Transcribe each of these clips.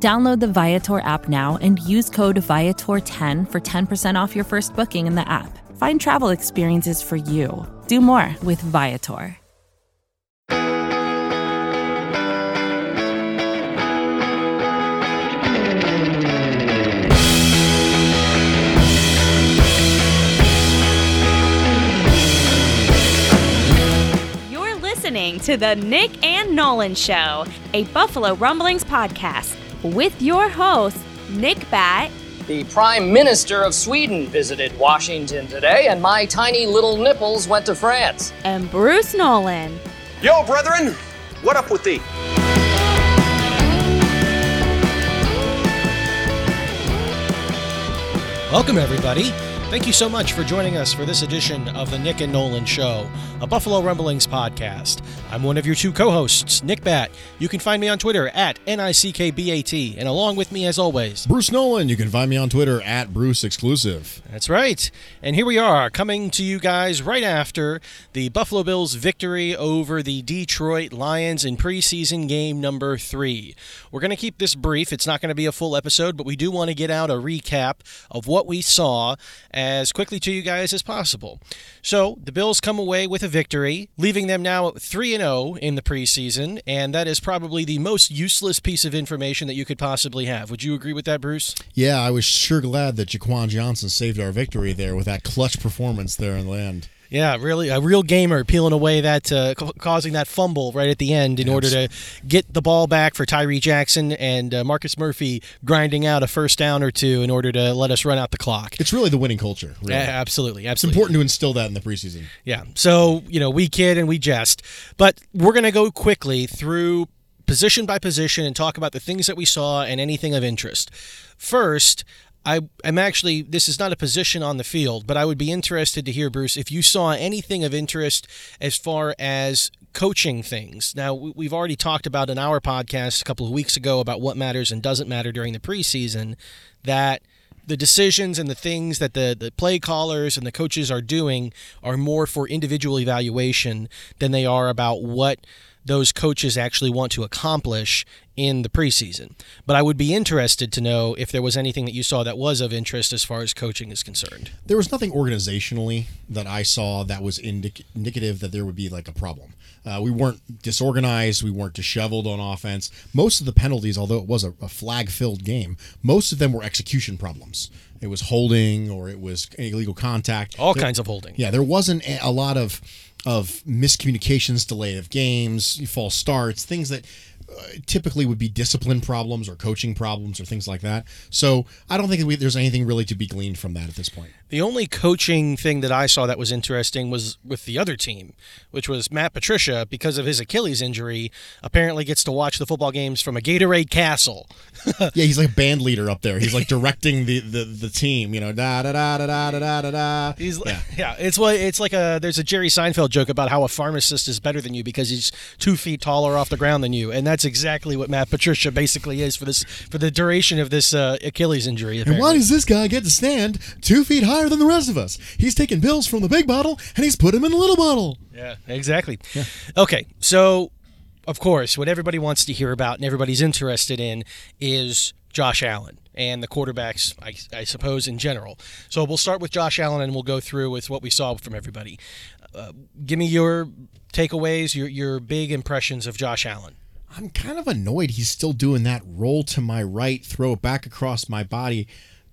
Download the Viator app now and use code Viator10 for 10% off your first booking in the app. Find travel experiences for you. Do more with Viator. You're listening to the Nick and Nolan Show, a Buffalo Rumblings podcast with your host, Nick Bat, The Prime Minister of Sweden visited Washington today, and my tiny little nipples went to France. and Bruce Nolan. Yo, brethren, what up with thee? Welcome, everybody. Thank you so much for joining us for this edition of the Nick and Nolan Show, a Buffalo Rumblings podcast. I'm one of your two co hosts, Nick Bat. You can find me on Twitter at NICKBAT, and along with me, as always, Bruce Nolan. You can find me on Twitter at Bruce Exclusive. That's right. And here we are, coming to you guys right after the Buffalo Bills' victory over the Detroit Lions in preseason game number three. We're going to keep this brief. It's not going to be a full episode, but we do want to get out a recap of what we saw as quickly to you guys as possible. So, the Bills come away with a victory, leaving them now 3 0 in the preseason, and that is probably the most useless piece of information that you could possibly have. Would you agree with that, Bruce? Yeah, I was sure glad that Jaquan Johnson saved our victory there with that clutch performance there in the end. Yeah, really, a real gamer peeling away that, uh, ca- causing that fumble right at the end in order to get the ball back for Tyree Jackson and uh, Marcus Murphy grinding out a first down or two in order to let us run out the clock. It's really the winning culture. Really. Yeah, absolutely, It's important to instill that in the preseason. Yeah. So, you know, we kid and we jest, but we're going to go quickly through position by position and talk about the things that we saw and anything of interest. First, I, I'm actually, this is not a position on the field, but I would be interested to hear, Bruce, if you saw anything of interest as far as coaching things. Now, we- we've already talked about in our podcast a couple of weeks ago about what matters and doesn't matter during the preseason, that the decisions and the things that the, the play callers and the coaches are doing are more for individual evaluation than they are about what those coaches actually want to accomplish in the preseason. But I would be interested to know if there was anything that you saw that was of interest as far as coaching is concerned. There was nothing organizationally that I saw that was indic- indicative that there would be like a problem. Uh, we weren't disorganized. We weren't disheveled on offense. Most of the penalties, although it was a, a flag-filled game, most of them were execution problems. It was holding or it was illegal contact. All There- kinds of holding. Yeah, there wasn't a a lot of of miscommunications, delay of games, false starts, things that uh, typically would be discipline problems or coaching problems or things like that. So I don't think we, there's anything really to be gleaned from that at this point. The only coaching thing that I saw that was interesting was with the other team, which was Matt Patricia, because of his Achilles injury, apparently gets to watch the football games from a Gatorade castle. yeah, he's like a band leader up there. He's like directing the the, the team. You know, da da da da da da da da da. He's yeah. yeah. it's what it's like a there's a Jerry Seinfeld joke about how a pharmacist is better than you because he's two feet taller off the ground than you, and that's exactly what Matt Patricia basically is for this for the duration of this uh, Achilles injury. And why does this guy get to stand two feet higher than the rest of us? He's taking pills from the big bottle and he's put them in the little bottle. Yeah, exactly. Okay, so of course, what everybody wants to hear about and everybody's interested in is Josh Allen and the quarterbacks, I, I suppose, in general. So we'll start with Josh Allen and we'll go through with what we saw from everybody. Uh, give me your takeaways, your your big impressions of Josh Allen. I'm kind of annoyed he's still doing that roll to my right, throw it back across my body,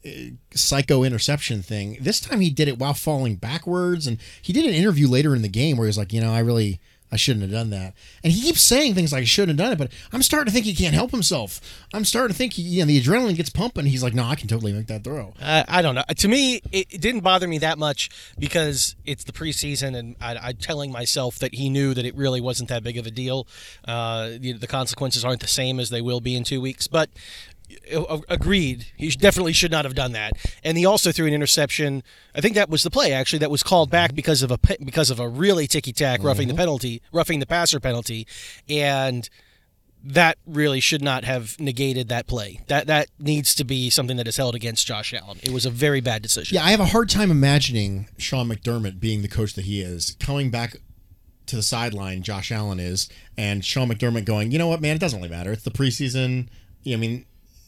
uh, psycho interception thing. This time he did it while falling backwards, and he did an interview later in the game where he was like, you know, I really. I shouldn't have done that. And he keeps saying things like I shouldn't have done it, but I'm starting to think he can't help himself. I'm starting to think he, you know, the adrenaline gets pumping. He's like, no, I can totally make that throw. Uh, I don't know. To me, it, it didn't bother me that much because it's the preseason, and I, I'm telling myself that he knew that it really wasn't that big of a deal. Uh, the, the consequences aren't the same as they will be in two weeks. But Uh, agreed. He definitely should not have done that. And he also threw an interception. I think that was the play actually that was called back mm-hmm. because of a because of a really ticky tack mm-hmm. roughing the penalty, roughing the passer penalty, and that really should not have negated that play. That that needs to be something that is held against Josh Allen. It was a very bad decision. Yeah, I have a hard time imagining Sean McDermott being the coach that he is, coming back to the sideline, Josh Allen is, and Sean McDermott going, you know what, man, it doesn't really matter. It's the preseason. I mean,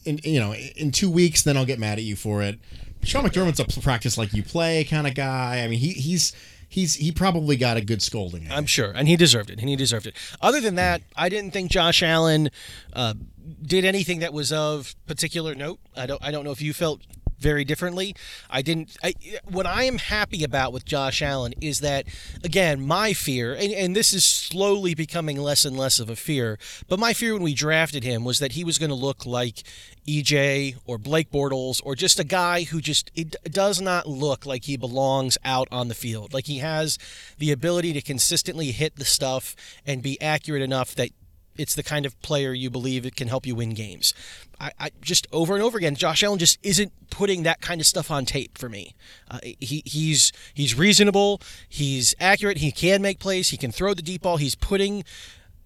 in you know, in two weeks, then I'll get mad at you for it. Sean McDermott's a practice like you play kind of guy. I mean, he he's he's he probably got a good scolding. I'm sure, and he deserved it. And he deserved it. Other than that, I didn't think Josh Allen uh, did anything that was of particular note. I don't I don't know if you felt very differently. I didn't. I, what I am happy about with Josh Allen is that, again, my fear, and, and this is slowly becoming less and less of a fear, but my fear when we drafted him was that he was going to look like EJ or Blake Bortles or just a guy who just it does not look like he belongs out on the field. Like he has the ability to consistently hit the stuff and be accurate enough that it's the kind of player you believe it can help you win games. I, I, just over and over again, Josh Allen just isn't putting that kind of stuff on tape for me. Uh, he, he's he's reasonable, he's accurate, he can make plays, he can throw the deep ball, he's putting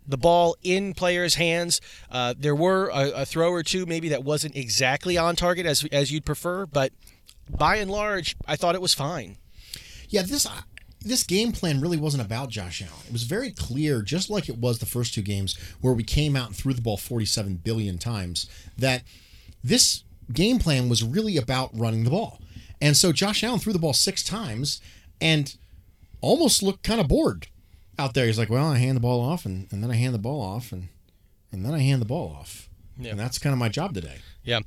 the ball in players' hands. Uh, there were a, a throw or two maybe that wasn't exactly on target as as you'd prefer, but by and large, I thought it was fine. Yeah, this this game plan really wasn't about Josh Allen. It was very clear, just like it was the first two games where we came out and threw the ball 47 billion times, that this game plan was really about running the ball. And so Josh Allen threw the ball six times and almost looked kind of bored out there. He's like, well, I hand the ball off and, and then I hand the ball off and, and then I hand the ball off. Yeah. And that's kind of my job today. Yeah.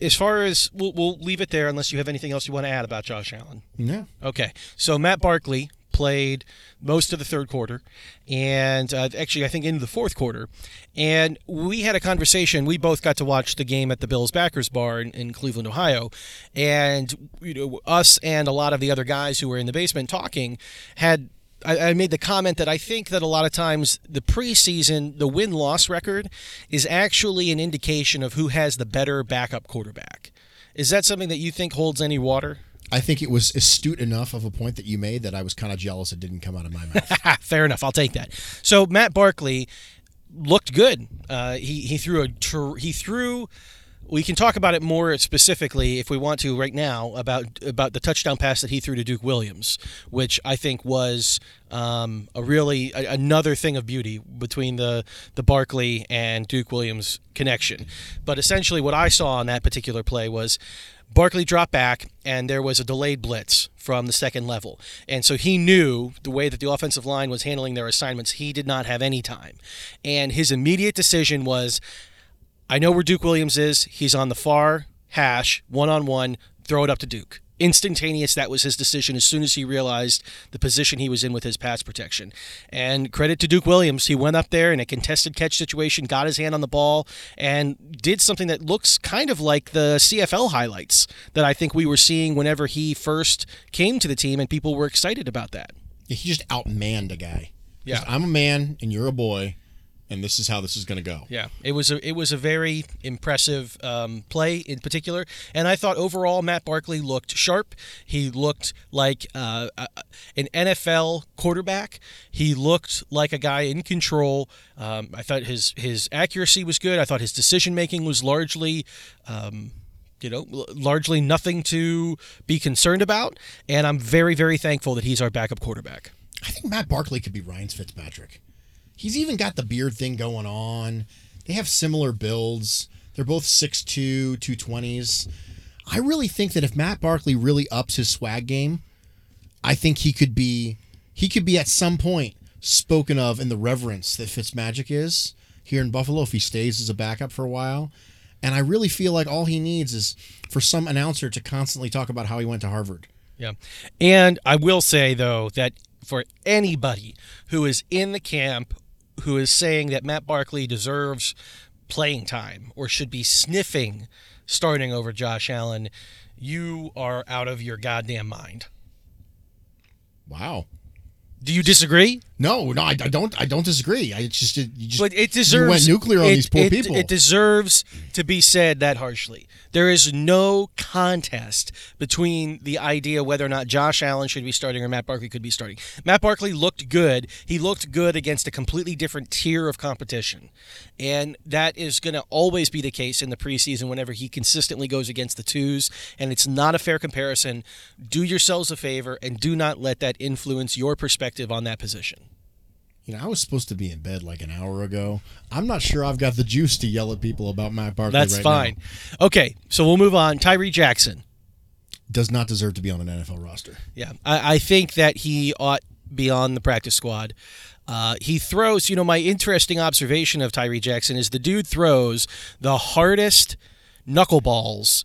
As far as we'll, we'll leave it there unless you have anything else you want to add about Josh Allen. Yeah. Okay. So Matt Barkley played most of the third quarter and uh, actually I think into the fourth quarter and we had a conversation we both got to watch the game at the Bills backers bar in, in Cleveland Ohio and you know us and a lot of the other guys who were in the basement talking had I, I made the comment that I think that a lot of times the preseason, the win loss record is actually an indication of who has the better backup quarterback. Is that something that you think holds any water? I think it was astute enough of a point that you made that I was kind of jealous it didn't come out of my mouth. Fair enough. I'll take that. So Matt Barkley looked good. Uh, he he threw a he threw we can talk about it more specifically if we want to right now about about the touchdown pass that he threw to Duke Williams, which I think was um, a really a, another thing of beauty between the the Barkley and Duke Williams connection. But essentially, what I saw on that particular play was. Barkley dropped back, and there was a delayed blitz from the second level. And so he knew the way that the offensive line was handling their assignments, he did not have any time. And his immediate decision was I know where Duke Williams is. He's on the far hash, one on one. Throw it up to Duke. Instantaneous, that was his decision as soon as he realized the position he was in with his pass protection. And credit to Duke Williams. He went up there in a contested catch situation, got his hand on the ball, and did something that looks kind of like the CFL highlights that I think we were seeing whenever he first came to the team, and people were excited about that. Yeah, he just outmanned a guy. Yeah. I'm a man and you're a boy and this is how this is going to go. Yeah, it was a it was a very impressive um, play in particular, and I thought overall Matt Barkley looked sharp. He looked like uh, an NFL quarterback. He looked like a guy in control. Um, I thought his his accuracy was good. I thought his decision making was largely. Um, you know, largely nothing to be concerned about, and I'm very, very thankful that he's our backup quarterback. I think Matt Barkley could be Ryan's Fitzpatrick. He's even got the beard thing going on. They have similar builds. They're both 6'2, 220s. I really think that if Matt Barkley really ups his swag game, I think he could be he could be at some point spoken of in the reverence that Fitzmagic is here in Buffalo if he stays as a backup for a while. And I really feel like all he needs is for some announcer to constantly talk about how he went to Harvard. Yeah. And I will say though that for anybody who is in the camp who is saying that Matt Barkley deserves playing time or should be sniffing starting over Josh Allen, you are out of your goddamn mind. Wow. Do you disagree? No, no, I, I don't. I don't disagree. I it's just you just But it deserves went nuclear on it- these poor it- people. It deserves to be said that harshly. There is no contest between the idea whether or not Josh Allen should be starting or Matt Barkley could be starting. Matt Barkley looked good. He looked good against a completely different tier of competition. And that is going to always be the case in the preseason whenever he consistently goes against the twos. And it's not a fair comparison. Do yourselves a favor and do not let that influence your perspective on that position. You know, I was supposed to be in bed like an hour ago. I'm not sure I've got the juice to yell at people about Matt Barkley. That's right fine. now. Okay, so we'll move on. Tyree Jackson. Does not deserve to be on an NFL roster. Yeah, I, I think that he ought be on the practice squad. Uh, he throws, you know, my interesting observation of Tyree Jackson is the dude throws the hardest knuckleballs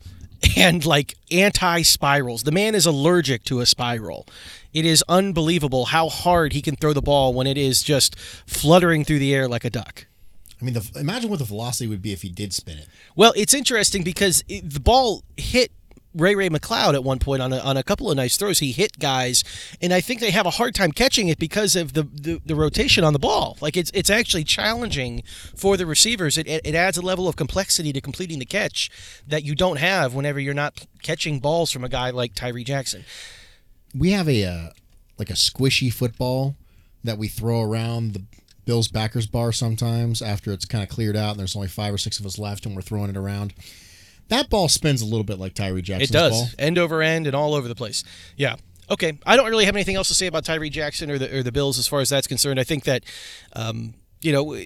and like anti spirals. The man is allergic to a spiral. It is unbelievable how hard he can throw the ball when it is just fluttering through the air like a duck. I mean, the, imagine what the velocity would be if he did spin it. Well, it's interesting because it, the ball hit Ray Ray McCloud at one point on a, on a couple of nice throws. He hit guys, and I think they have a hard time catching it because of the, the, the rotation on the ball. Like it's it's actually challenging for the receivers. It, it, it adds a level of complexity to completing the catch that you don't have whenever you're not catching balls from a guy like Tyree Jackson. We have a uh, like a squishy football that we throw around the Bills backers bar sometimes after it's kind of cleared out and there's only five or six of us left and we're throwing it around. That ball spins a little bit like Tyree Jackson's It does ball. end over end and all over the place. Yeah. Okay. I don't really have anything else to say about Tyree Jackson or the or the Bills as far as that's concerned. I think that, um, you know,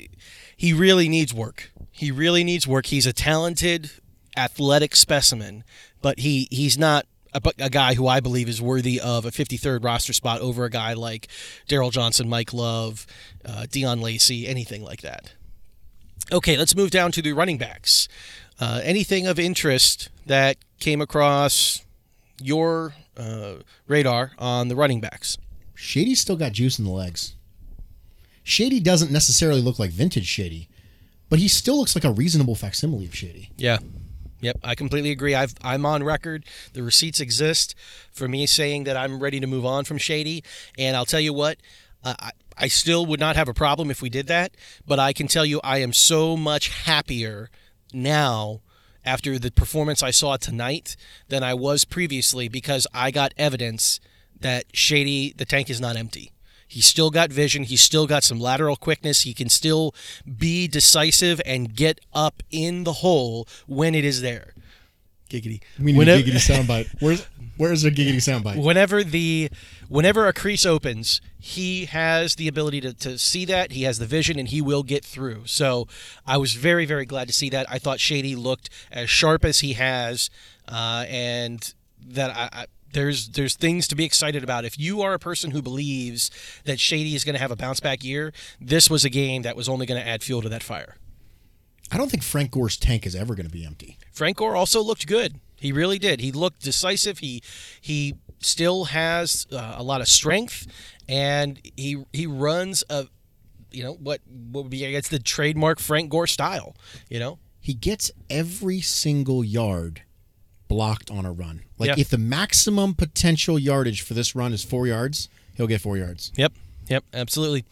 he really needs work. He really needs work. He's a talented, athletic specimen, but he he's not. A, a guy who I believe is worthy of a 53rd roster spot over a guy like Darryl Johnson, Mike Love, uh, Deon Lacey, anything like that. Okay, let's move down to the running backs. Uh, anything of interest that came across your uh, radar on the running backs? Shady's still got juice in the legs. Shady doesn't necessarily look like vintage Shady, but he still looks like a reasonable facsimile of Shady. Yeah. Yep, I completely agree. I've, I'm on record. The receipts exist for me saying that I'm ready to move on from Shady. And I'll tell you what, uh, I, I still would not have a problem if we did that. But I can tell you, I am so much happier now after the performance I saw tonight than I was previously because I got evidence that Shady, the tank is not empty. He's still got vision. He's still got some lateral quickness. He can still be decisive and get up in the hole when it is there. Giggity. We need Whenever- a giggity soundbite. Where's where's the giggity soundbite? whenever the whenever a crease opens, he has the ability to, to see that. He has the vision, and he will get through. So I was very very glad to see that. I thought Shady looked as sharp as he has, uh, and that I. I there's there's things to be excited about. If you are a person who believes that Shady is going to have a bounce back year, this was a game that was only going to add fuel to that fire. I don't think Frank Gore's tank is ever going to be empty. Frank Gore also looked good. He really did. He looked decisive. He he still has uh, a lot of strength, and he he runs a, you know what what would be I guess the trademark Frank Gore style. You know. He gets every single yard blocked on a run. Like Yeah. if the maximum potential yardage for this run is four yards, he'll get four yards. Yep. Yep, absolutely.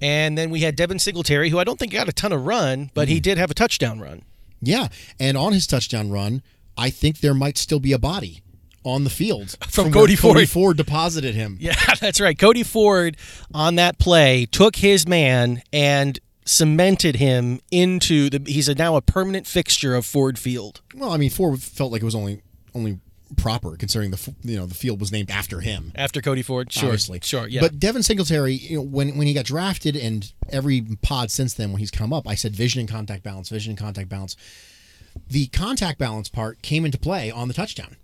And then we had Devin Singletary, who I don't think got a ton of run, but he did have a touchdown run. Yeah, and on his touchdown run, I think there might still be a body on the field From where Cody Cody Ford. Ford deposited him. Yeah, that's right. Cody Ford on that play took his man and cemented him into the. He's a, now a permanent fixture of Ford Field. Well, I mean, Ford felt like it was only only proper considering the you know the field was named after him. After Cody Ford, sure, obviously. sure, yeah. But Devin Singletary, you know, when when he got drafted and every pod since then when he's come up, I said vision and contact balance, vision and contact balance. The contact balance part came into play on the touchdown,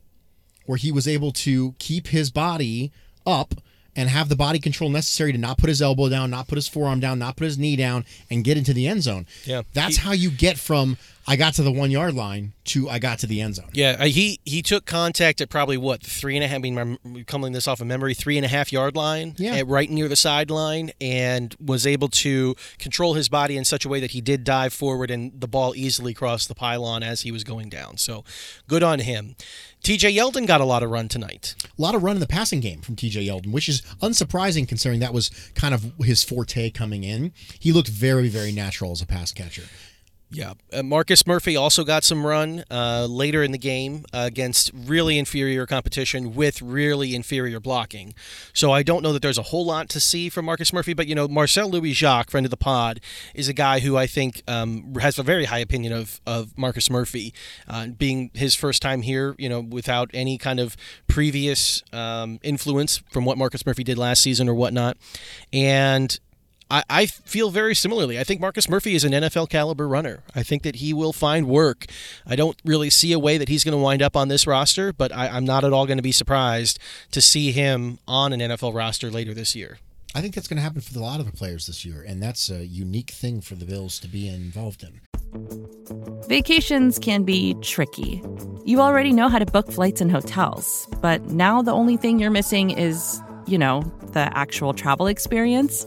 where he was able to keep his body up and have the body control necessary to not put his elbow down, not put his forearm down, not put his knee down, and get into the end zone. Yeah. That's He- how you get from I got to the one yard line to I got to the end zone. yeah, he he took contact at probably what three and a half. I mean, I'm coming this off of memory, three and a half yard line, Yeah. at right near the sideline, and was able to control his body in such a way that he did dive forward and the ball easily crossed the pylon as he was going down. So, good on him. T.J. Yeldon got a lot of run tonight. A lot of run in the passing game from TJ Yeldon, which is unsurprising considering that was kind of his forte coming in. He looked very, very natural as a pass catcher. Yeah, uh, Marcus Murphy also got some run uh, later in the game against really inferior competition with really inferior blocking. So I don't know that there's a whole lot to see from Marcus Murphy, but you know Marcel Louis Jacques, friend of the pod, is a guy who I think um, has a very high opinion of of Marcus Murphy, uh, being his first time here. You know, without any kind of previous um, influence from what Marcus Murphy did last season or whatnot, and I, I feel very similarly. I think Marcus Murphy is an NFL caliber runner. I think that he will find work. I don't really see a way that he's going to wind up on this roster, but I, I'm not at all going to be surprised to see him on an NFL roster later this year. I think that's going to happen for a lot of the players this year, and that's a unique thing for the Bills to be involved in. Vacations can be tricky. You already know how to book flights and hotels, but now the only thing you're missing is, you know, the actual travel experience.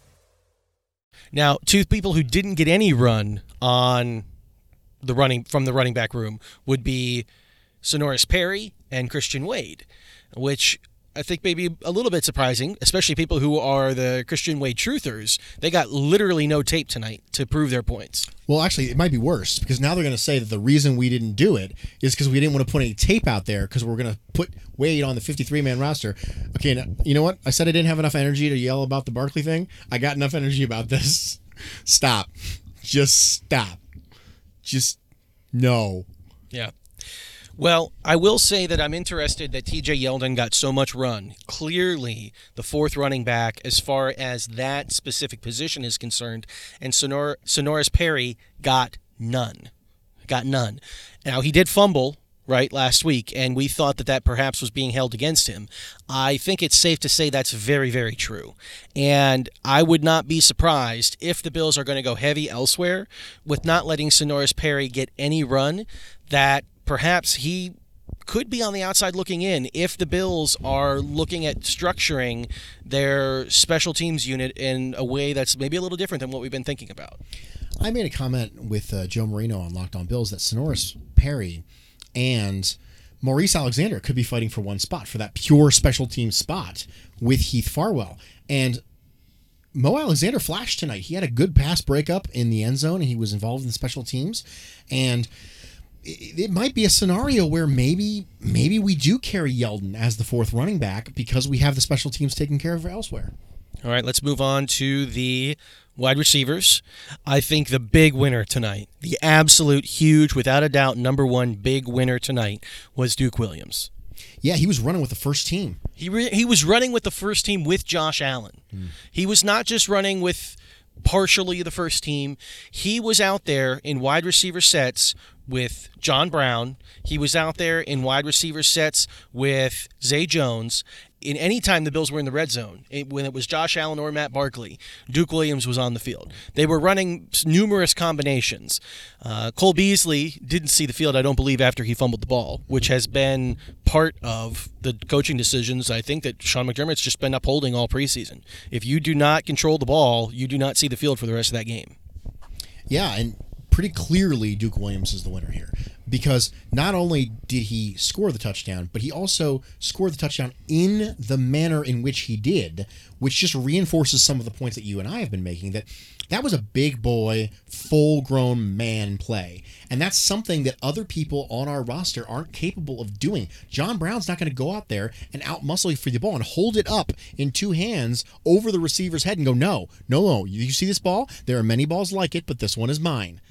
Now, two people who didn't get any run on the running from the running back room would be Senorise Perry and Christian Wade, which I think maybe a little bit surprising, especially people who are the Christian Wade truthers. They got literally no tape tonight to prove their points. Well, actually, it might be worse because now they're going to say that the reason we didn't do it is because we didn't want to put any tape out there because we're going to put Wade on the 53 man roster. Okay, now, you know what? I said I didn't have enough energy to yell about the Barkley thing. I got enough energy about this. Stop. Just stop. Just no. Yeah. Well, I will say that I'm interested that TJ Yeldon got so much run. Clearly, the fourth running back, as far as that specific position is concerned, and Sonor- Senorise Perry got none. Got none. Now, he did fumble, right, last week, and we thought that that perhaps was being held against him. I think it's safe to say that's very, very true. And I would not be surprised if the Bills are going to go heavy elsewhere with not letting Senorise Perry get any run, that perhaps he could be on the outside looking in if the Bills are looking at structuring their special teams unit in a way that's maybe a little different than what we've been thinking about. I made a comment with uh, Joe Marino on Locked On Bills that Senorise Perry and Maurice Alexander could be fighting for one spot for that pure special team spot with Heath Farwell. And Mo Alexander flashed tonight. He had a good pass breakup in the end zone and he was involved in the special teams. And it, it might be a scenario where maybe maybe we do carry Yeldon as the fourth running back because we have the special teams taken care of elsewhere. All right, let's move on to the wide receivers. I think the big winner tonight, the absolute huge, without a doubt, number one big winner tonight was Duke Williams. Yeah, he was running with the first team. He re- he was running with the first team with Josh Allen. Hmm. He was not just running with partially the first team. He was out there in wide receiver sets with John Brown. He was out there in wide receiver sets with Zay Jones. In any time the Bills were in the red zone, it, when it was Josh Allen or Matt Barkley, Duke Williams was on the field. They were running numerous combinations. Uh, Cole Beasley didn't see the field, I don't believe, after he fumbled the ball, which has been part of the coaching decisions I think that Sean McDermott's just been upholding all preseason. If you do not control the ball, you do not see the field for the rest of that game. Yeah, and pretty clearly Duke Williams is the winner here. Because not only did he score the touchdown, but he also scored the touchdown in the manner in which he did, which just reinforces some of the points that you and I have been making that that was a big boy, full grown man play. And that's something that other people on our roster aren't capable of doing. John Brown's not going to go out there and out muscle you for the ball and hold it up in two hands over the receiver's head and go, no, no, no. You see this ball? There are many balls like it, but this one is mine.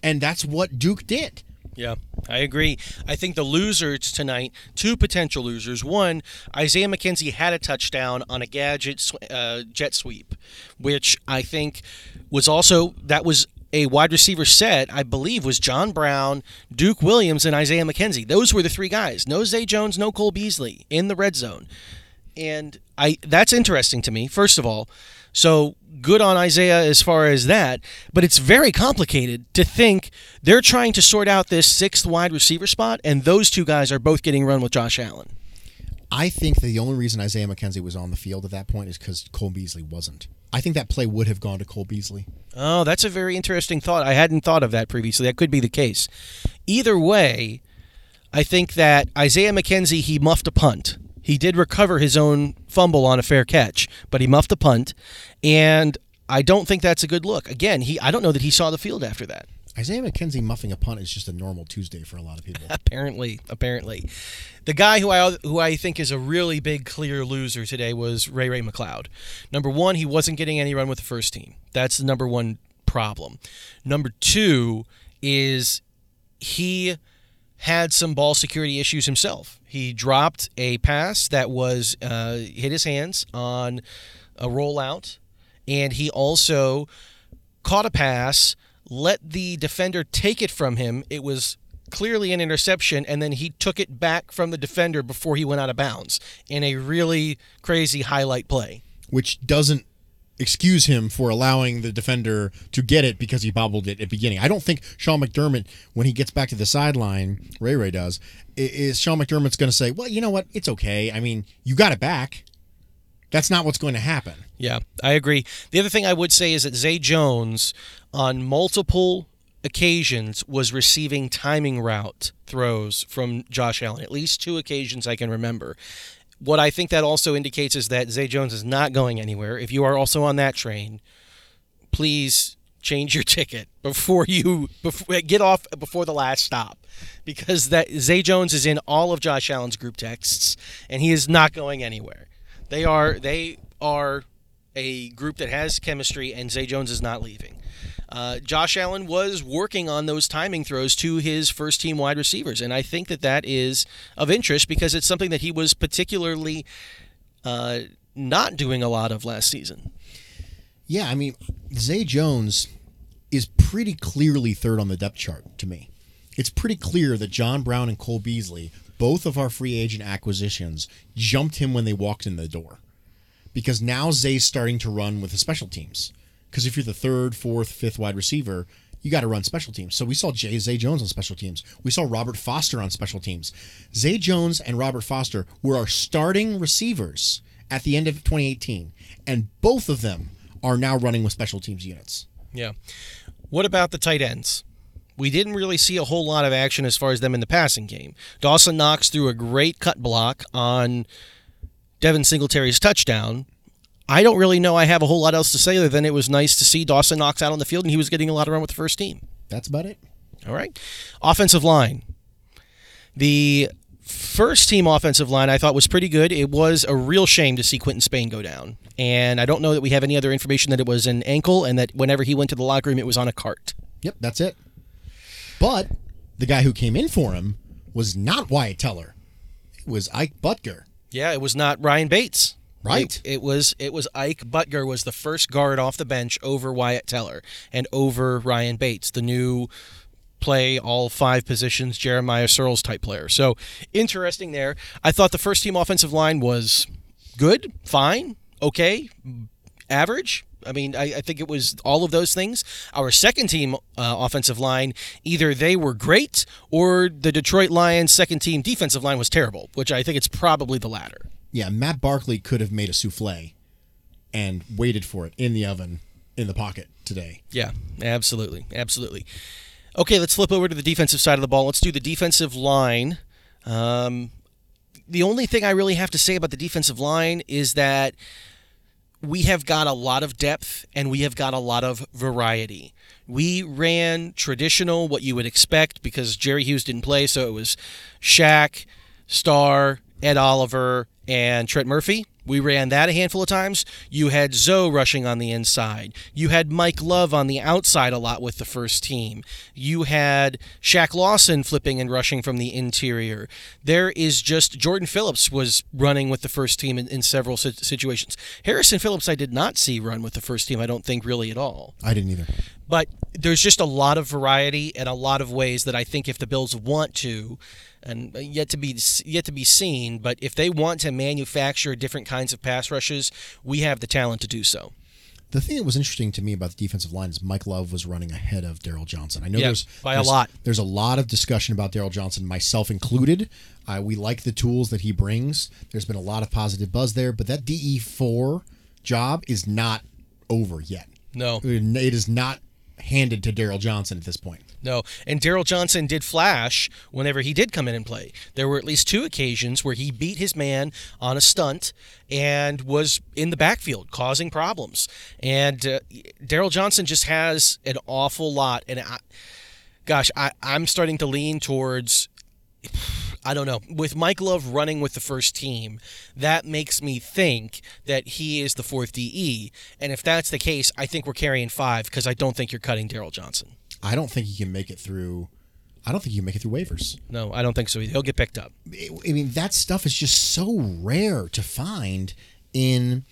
And that's what Duke did. Yeah, I agree. I think the losers tonight, two potential losers. One, Isaiah McKenzie had a touchdown on a gadget uh, jet sweep, which I think was also that was a wide receiver set, I believe, was John Brown, Duke Williams, and Isaiah McKenzie. Those were the three guys. No Zay Jones, no Cole Beasley in the red zone. And I that's interesting to me, first of all. So good on Isaiah as far as that, but it's very complicated to think they're trying to sort out this sixth wide receiver spot, and those two guys are both getting run with Josh Allen. I think the only reason Isaiah McKenzie was on the field at that point is because Cole Beasley wasn't. I think that play would have gone to Cole Beasley. Oh, that's a very interesting thought. I hadn't thought of that previously. That could be the case. Either way, I think that Isaiah McKenzie, he muffed a punt. He did recover his own fumble on a fair catch, but he muffed a punt, and I don't think that's a good look. Again, he I don't know that he saw the field after that. Isaiah McKenzie muffing a punt is just a normal Tuesday for a lot of people. apparently, apparently, the guy who I who I think is a really big clear loser today was Ray Ray McCloud. Number one, he wasn't getting any run with the first team. That's the number one problem. Number two is he had some ball security issues himself. He dropped a pass that was uh, hit his hands on a rollout, and he also caught a pass, let the defender take it from him. It was clearly an interception, and then he took it back from the defender before he went out of bounds in a really crazy highlight play. Which doesn't excuse him for allowing the defender to get it because he bobbled it at the beginning. I don't think Sean McDermott, when he gets back to the sideline, Ray Ray does, is Sean McDermott's going to say, well, you know what? It's okay. I mean, you got it back. That's not what's going to happen. Yeah, I agree. The other thing I would say is that Zay Jones, on multiple occasions, was receiving timing route throws from Josh Allen. At least two occasions I can remember. What I think that also indicates is that Zay Jones is not going anywhere. If you are also on that train, please change your ticket before you before, uh, get off before the last stop because that Zay Jones is in all of Josh Allen's group texts and he is not going anywhere. They are they are a group that has chemistry and Zay Jones is not leaving. Uh, Josh Allen was working on those timing throws to his first team wide receivers, and I think that that is of interest because it's something that he was particularly uh, not doing a lot of last season. Yeah, I mean, Zay Jones is pretty clearly third on the depth chart to me. It's pretty clear that John Brown and Cole Beasley, both of our free agent acquisitions, jumped him when they walked in the door. Because now Zay's starting to run with the special teams. Because if you're the third, fourth, fifth wide receiver, you got to run special teams. So we saw Jay Zay Jones on special teams. We saw Robert Foster on special teams. Zay Jones and Robert Foster were our starting receivers at the end of 2018, and both of them are now running with special teams units. Yeah. What about the tight ends? We didn't really see a whole lot of action as far as them in the passing game. Dawson Knox threw a great cut block on Devin Singletary's touchdown. I don't really know I have a whole lot else to say other than it was nice to see Dawson Knox out on the field and he was getting a lot of run with the first team. That's about it. All right. Offensive line. The first team offensive line I thought was pretty good. It was a real shame to see Quinton Spain go down. And I don't know that we have any other information that it was an ankle and that whenever he went to the locker room, it was on a cart. Yep, that's it. But the guy who came in for him was not Wyatt Teller. It was Ike Boettger. Yeah, it was not Ryan Bates. Right. It, it, was it was Ike Boettger was the first guard off the bench over Wyatt Teller and over Ryan Bates, the new play all five positions Jeremiah Sirles type player. So interesting there. I thought the first team offensive line was good, fine, okay, average. I mean, I, I, think it was all of those things. Our second team uh, offensive line, either they were great or the Detroit Lions' second team defensive line was terrible, which I think it's probably the latter. Yeah, Matt Barkley could have made a souffle and waited for it in the oven in the pocket today. Yeah, absolutely. Absolutely. Okay, let's flip over to the defensive side of the ball. Let's do the defensive line. Um, the only thing I really have to say about the defensive line is that we have got a lot of depth and we have got a lot of variety. We ran traditional, what you would expect, because Jerry Hughes didn't play, so it was Shaq, Star, Ed Oliver, and Trent Murphy. We ran that a handful of times. You had Zoe rushing on the inside. You had Mike Love on the outside a lot with the first team. You had Shaq Lawson flipping and rushing from the interior. There is just Jordan Phillips was running with the first team in, in several situations. Harrison Phillips, I did not see run with the first team, I don't think really at all. I didn't either. But there's just a lot of variety and a lot of ways that I think if the Bills want to, and yet to be yet to be seen. But if they want to manufacture different kinds of pass rushes, we have the talent to do so. The thing that was interesting to me about the defensive line is Mike Love was running ahead of Darryl Johnson. I know Yeah, there's by a lot. There's a lot of discussion about Darryl Johnson, myself included. Uh, we like the tools that he brings. There's been a lot of positive buzz there, but that DE four job is not over yet. No, It is not handed to Darryl Johnson at this point. No. And Darryl Johnson did flash whenever he did come in and play. There were at least two occasions where he beat his man on a stunt and was in the backfield causing problems. And uh, Darryl Johnson just has an awful lot. And I, gosh, I, I'm starting to lean towards I don't know. With Mike Love running with the first team, that makes me think that he is the fourth DE. And if that's the case, I think we're carrying five because I don't think you're cutting Darryl Johnson. I don't think he can make it through. I don't think he can make it through waivers. No, I don't think so. He'll get picked up. I mean, that stuff is just so rare to find in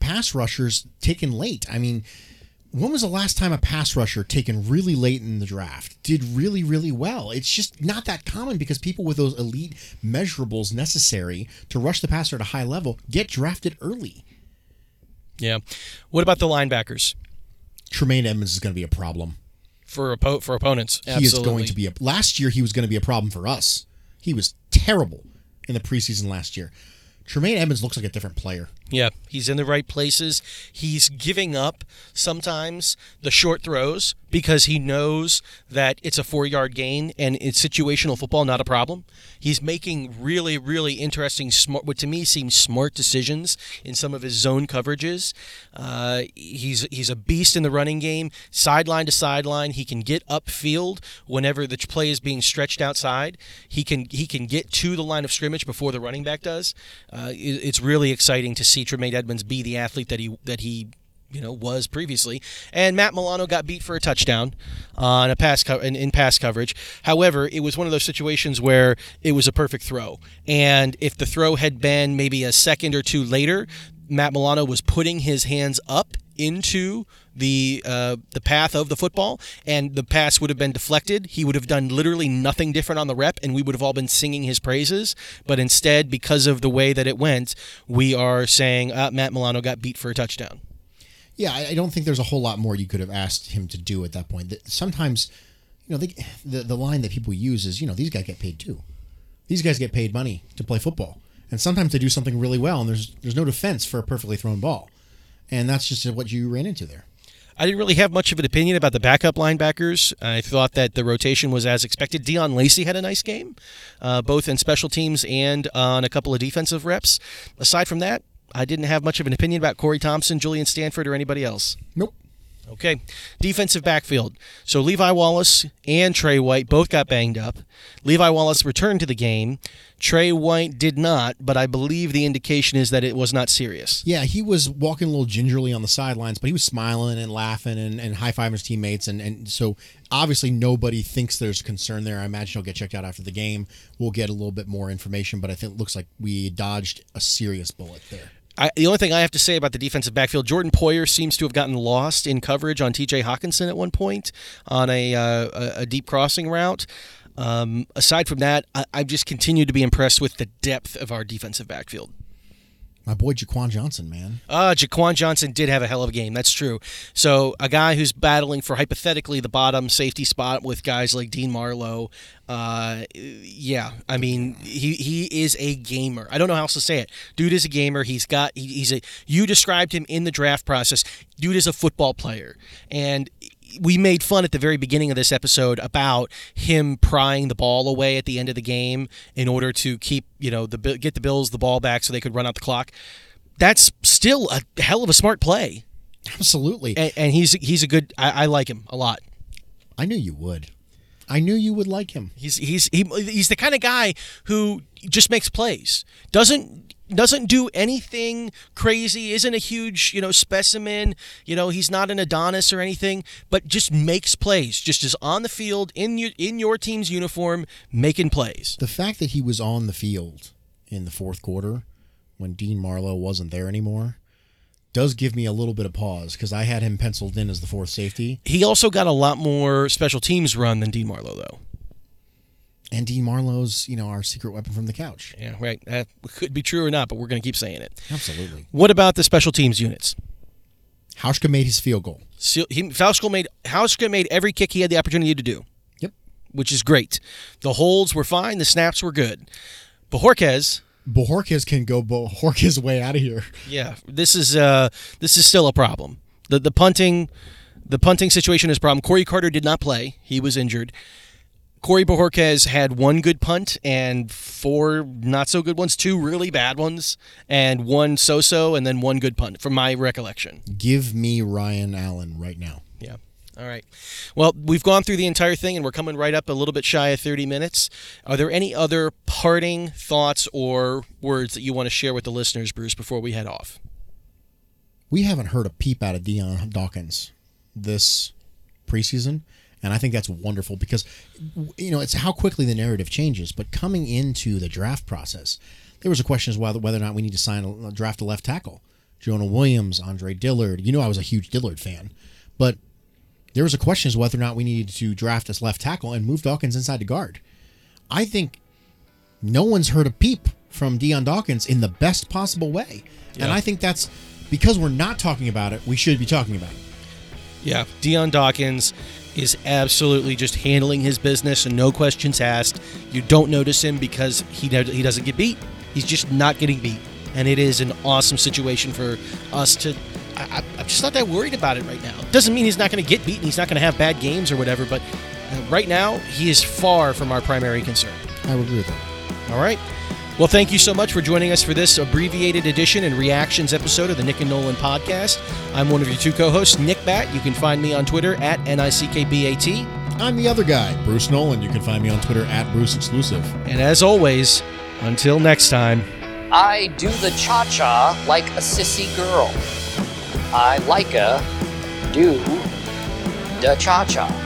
pass rushers taken late. I mean, when was the last time a pass rusher taken really late in the draft did really, really well? It's just not that common because people with those elite measurables necessary to rush the passer at a high level get drafted early. Yeah. What about the linebackers Tremaine Edmunds is going to be a problem. For oppo- for opponents? He is going to be a. Last year, he was going to be a problem for us. He was terrible in the preseason last year. Tremaine Edmunds looks like a different player. Yeah, he's in the right places. He's giving up sometimes the short throws because he knows that it's a four yard gain and it's situational football, not a problem. He's making really, really interesting, smart, what to me seems smart decisions in some of his zone coverages. Uh, he's he's a beast in the running game, sideline to sideline. He can get upfield whenever the play is being stretched outside. He can he can get to the line of scrimmage before the running back does. Uh, it- it's really exciting to see Tremaine Edmunds be the athlete that he that he you know was previously. And Matt Milano got beat for a touchdown uh, on a pass co- in, in pass coverage. However, it was one of those situations where it was a perfect throw, and if the throw had been maybe a second or two later, Matt Milano was putting his hands up into the uh, the path of the football, and the pass would have been deflected. He would have done literally nothing different on the rep, and we would have all been singing his praises. But instead, because of the way that it went, we are saying uh, Matt Milano got beat for a touchdown. Yeah, I don't think there's a whole lot more you could have asked him to do at that point. Sometimes, you know, the the line that people use is, you know, these guys get paid too. These guys get paid money to play football, and sometimes they do something really well, and there's there's no defense for a perfectly thrown ball, and that's just what you ran into there. I didn't really have much of an opinion about the backup linebackers. I thought that the rotation was as expected. Deon Lacey had a nice game, uh, both in special teams and on a couple of defensive reps. Aside from that, I didn't have much of an opinion about Corey Thompson, Julian Stanford, or anybody else. Nope. Okay, defensive backfield. So Levi Wallace and Trey White both got banged up. Levi Wallace returned to the game. Trey White did not, but I believe the indication is that it was not serious. Yeah, he was walking a little gingerly on the sidelines, but he was smiling and laughing and, and high fiving his teammates. And, and so obviously nobody thinks there's concern there. I imagine he'll get checked out after the game. We'll get a little bit more information, but I think it looks like we dodged a serious bullet there. I, the only thing I have to say about the defensive backfield, Jordan Poyer seems to have gotten lost in coverage on T.J. Hockenson at one point on a uh, a, deep crossing route. Um, aside from that, I've just continued to be impressed with the depth of our defensive backfield. My boy Jaquan Johnson, man. Uh, Jaquan Johnson did have a hell of a game. That's true. So a guy who's battling for hypothetically the bottom safety spot with guys like Dean Marlowe. Uh, yeah, I mean he he is a gamer. I don't know how else to say it. Dude is a gamer. He's got he, he's a. You described him in the draft process. Dude is a football player, and we made fun at the very beginning of this episode about him prying the ball away at the end of the game in order to keep, you know, the get the Bills the ball back so they could run out the clock. That's still a hell of a smart play. Absolutely. And, and he's he's a good. I, I like him a lot. I knew you would. I knew you would like him. He's he's he, he's the kind of guy who just makes plays. Doesn't doesn't do anything crazy. Isn't a huge you know specimen. You know he's not an Adonis or anything, but just makes plays. Just is on the field in your in your team's uniform making plays. The fact that he was on the field in the fourth quarter when Dean Marlowe wasn't there anymore does give me a little bit of pause because I had him penciled in as the fourth safety. He also got a lot more special teams run than Dean Marlowe, though. And Dean Marlowe's, you know, our secret weapon from the couch. Yeah, right. That could be true or not, but we're going to keep saying it. Absolutely. What about the special teams units? Hauschka made his field goal. He, Hauschka made Hauschka made every kick he had the opportunity to do. Yep. Which is great. The holds were fine. The snaps were good. Bojorquez Bojorquez can go Bojorquez way out of here. Yeah, this is uh, this is still a problem. The the punting, the punting situation is a problem. Corey Carter did not play; he was injured. Corey Bojorquez had one good punt and four not so good ones, two really bad ones, and one so-so, and then one good punt, from my recollection. Give me Ryan Allen right now. Yeah. All right. Well, we've gone through the entire thing and we're coming right up a little bit shy of 30 minutes. Are there any other parting thoughts or words that you want to share with the listeners, Bruce, before we head off? We haven't heard a peep out of Dion Dawkins this preseason. And I think that's wonderful because, you know, it's how quickly the narrative changes. But coming into the draft process, there was a question as whether whether or not we need to sign a, uh, draft a left tackle. Jonah Williams, Andre Dillard. You know, I was a huge Dillard fan, but there was a question as whether or not we needed to draft this left tackle and move Dawkins inside to guard. I think no one's heard a peep from Dion Dawkins in the best possible way. Yeah. And I think that's because we're not talking about it, we should be talking about it. Yeah, Dion Dawkins is absolutely just handling his business and no questions asked. You don't notice him because he he doesn't get beat. He's just not getting beat. And it is an awesome situation for us to I, am just not that worried about it right now. Doesn't mean he's not going to get beaten. He's not going to have bad games or whatever. But uh, right now, he is far from our primary concern. I would agree with that. All right. Well, thank you so much for joining us for this abbreviated edition and reactions episode of the Nick and Nolan podcast. I'm one of your two co hosts, Nick Bat. You can find me on Twitter at NICKBAT. I'm the other guy, Bruce Nolan. You can find me on Twitter at Bruce Exclusive. And as always, until next time, I do the cha cha like a sissy girl. I like a do the cha cha.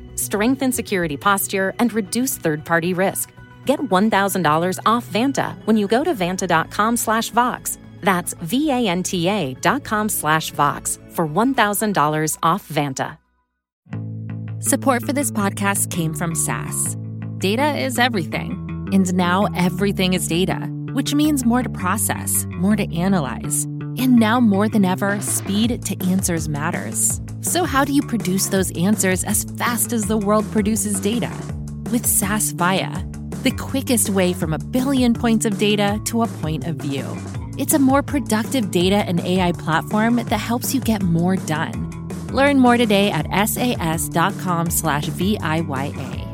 strengthen security posture, and reduce third-party risk. Get $1,000 off Vanta when you go to vanta.com slash Vox. That's V-A-N-T-A dot com slash Vox for $1,000 off Vanta. Support for this podcast came from SAS. Data is everything. And now everything is data, which means more to process, more to analyze. And now more than ever, speed to answers matters. So, how do you produce those answers as fast as the world produces data? With SAS Viya, the quickest way from a billion points of data to a point of view. It's a more productive data and AI platform that helps you get more done. Learn more today at sas.com/viya.